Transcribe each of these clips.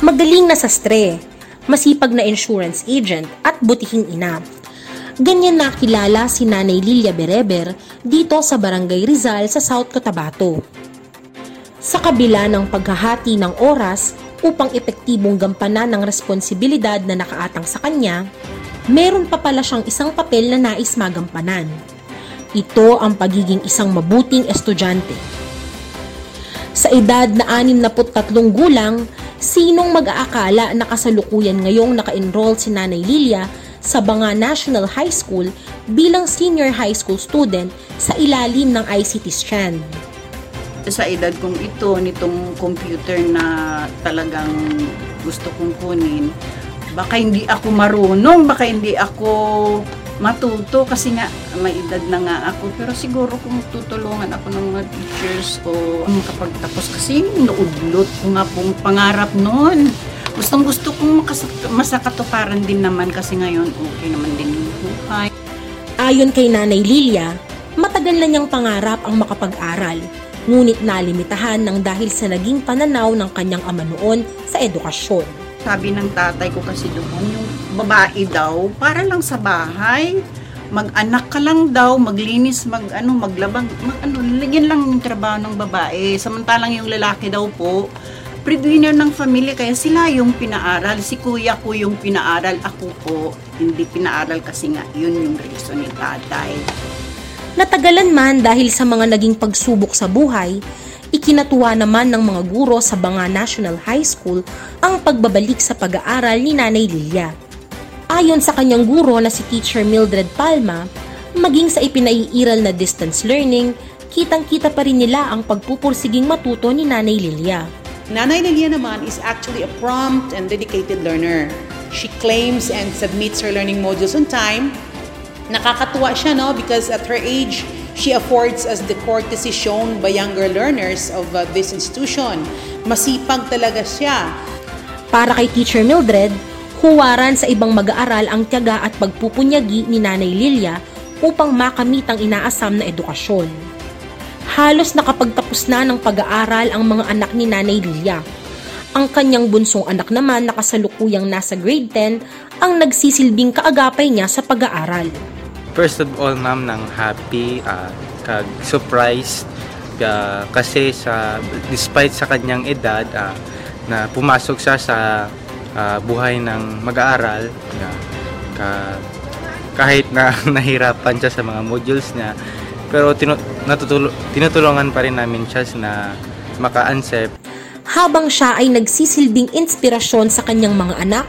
Magaling na sastre, masipag na insurance agent at butihing ina. Ganyan nakilala si Nanay Lilia Bereber dito sa Barangay Rizal sa South Cotabato. Sa kabila ng paghahati ng oras upang epektibong gampanan ng responsibilidad na nakaatang sa kanya, meron pa pala siyang isang papel na nais magampanan. Ito ang pagiging isang mabuting estudyante. Sa edad na 63 gulang, sinong mag-aakala na kasalukuyan ngayong naka-enroll si Nanay Lilia sa Banga National High School bilang senior high school student sa ilalim ng ICT strand sa edad kong ito, nitong computer na talagang gusto kong kunin, baka hindi ako marunong, baka hindi ako matuto kasi nga may edad na nga ako. Pero siguro kung tutulungan ako ng mga teachers ko kapag tapos kasi naudlot ko nga pong pangarap noon. Gustong gusto kong masakatuparan din naman kasi ngayon okay naman din yung buhay. Ayon kay Nanay Lilia, matagal na niyang pangarap ang makapag-aral ngunit nalimitahan ng dahil sa naging pananaw ng kanyang ama noon sa edukasyon. Sabi ng tatay ko kasi doon, yung babae daw, para lang sa bahay, mag-anak ka lang daw, maglinis, mag ano, maglabang, mag ano, yan lang yung trabaho ng babae. Samantalang yung lalaki daw po, breadwinner ng family, kaya sila yung pinaaral. Si kuya ko yung pinaaral, ako po, hindi pinaaral kasi nga, yun yung reason ni tatay. Natagalan man dahil sa mga naging pagsubok sa buhay, ikinatuwa naman ng mga guro sa Banga National High School ang pagbabalik sa pag-aaral ni Nanay Lilia. Ayon sa kanyang guro na si Teacher Mildred Palma, maging sa ipinaiiral na distance learning, kitang-kita pa rin nila ang pagpupursiging matuto ni Nanay Lilia. Nanay Lilia naman is actually a prompt and dedicated learner. She claims and submits her learning modules on time Nakakatuwa siya, no? Because at her age, she affords us the courtesy shown by younger learners of uh, this institution. Masipag talaga siya. Para kay Teacher Mildred, huwaran sa ibang mag-aaral ang tiyaga at pagpupunyagi ni Nanay Lilia upang makamit ang inaasam na edukasyon. Halos nakapagtapos na ng pag-aaral ang mga anak ni Nanay Lilia. Ang kanyang bunsong anak naman na kasalukuyang nasa grade 10 ang nagsisilbing kaagapay niya sa pag-aaral. First of all, ma'am, nang happy, uh, kag surprised uh, kasi sa despite sa kanyang edad uh, na pumasok siya sa uh, buhay ng mag-aaral uh, ka, kahit na nahirapan siya sa mga modules niya pero tinu- natutul- tinutulungan pa rin namin siya na maka-accept habang siya ay nagsisilbing inspirasyon sa kanyang mga anak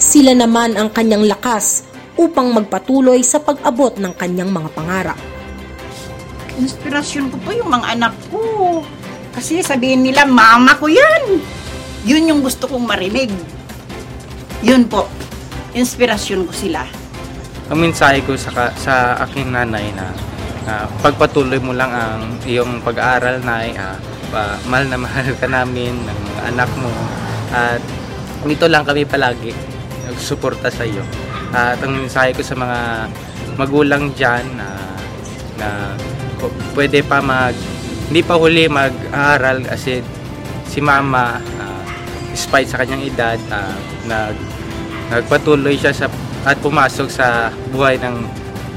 sila naman ang kanyang lakas upang magpatuloy sa pag-abot ng kanyang mga pangarap. Inspirasyon ko po yung mga anak ko. Kasi sabihin nila, mama ko yan. Yun yung gusto kong marinig. Yun po. Inspirasyon ko sila. Ang mensahe ko sa, sa aking nanay na uh, pagpatuloy mo lang ang iyong pag-aaral na uh, uh, mahal na mahal ka namin ng anak mo at ito lang kami palagi nagsuporta sa iyo at ang mensahe ko sa mga magulang dyan na, na pwede pa mag hindi pa huli mag-aaral kasi si mama uh, despite sa kanyang edad uh, nag nagpatuloy siya sa at pumasok sa buhay ng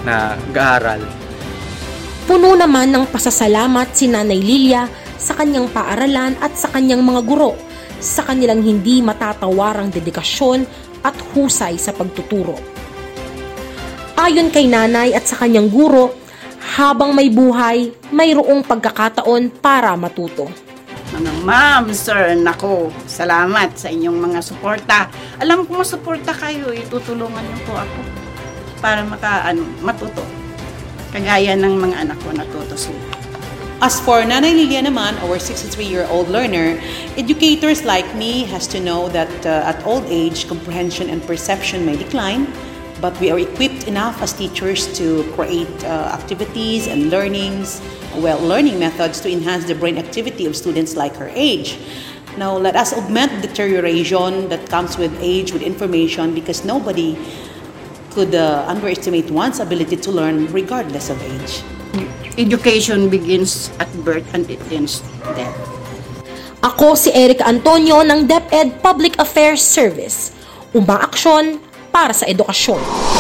nag-aaral. Puno naman ng pasasalamat si Nanay Lilia sa kanyang paaralan at sa kanyang mga guro sa kanilang hindi matatawarang dedikasyon at husay sa pagtuturo. Ayon kay nanay at sa kanyang guro, habang may buhay, mayroong pagkakataon para matuto. Mga ma'am, sir, nako, salamat sa inyong mga suporta. Alam ko masuporta kayo, itutulungan niyo po ako para maka, ano, matuto. Kagaya ng mga anak ko natuto sila. As for Nanay Lilia naman, our 63-year-old learner, educators like me has to know that uh, at old age, comprehension and perception may decline, but we are equipped enough as teachers to create uh, activities and learnings, well, learning methods to enhance the brain activity of students like her age. Now, let us augment the deterioration that comes with age, with information, because nobody could uh, underestimate one's ability to learn regardless of age. Education begins at birth and it ends death. Ako si Erica Antonio ng DepEd Public Affairs Service. Umaaksyon para sa edukasyon.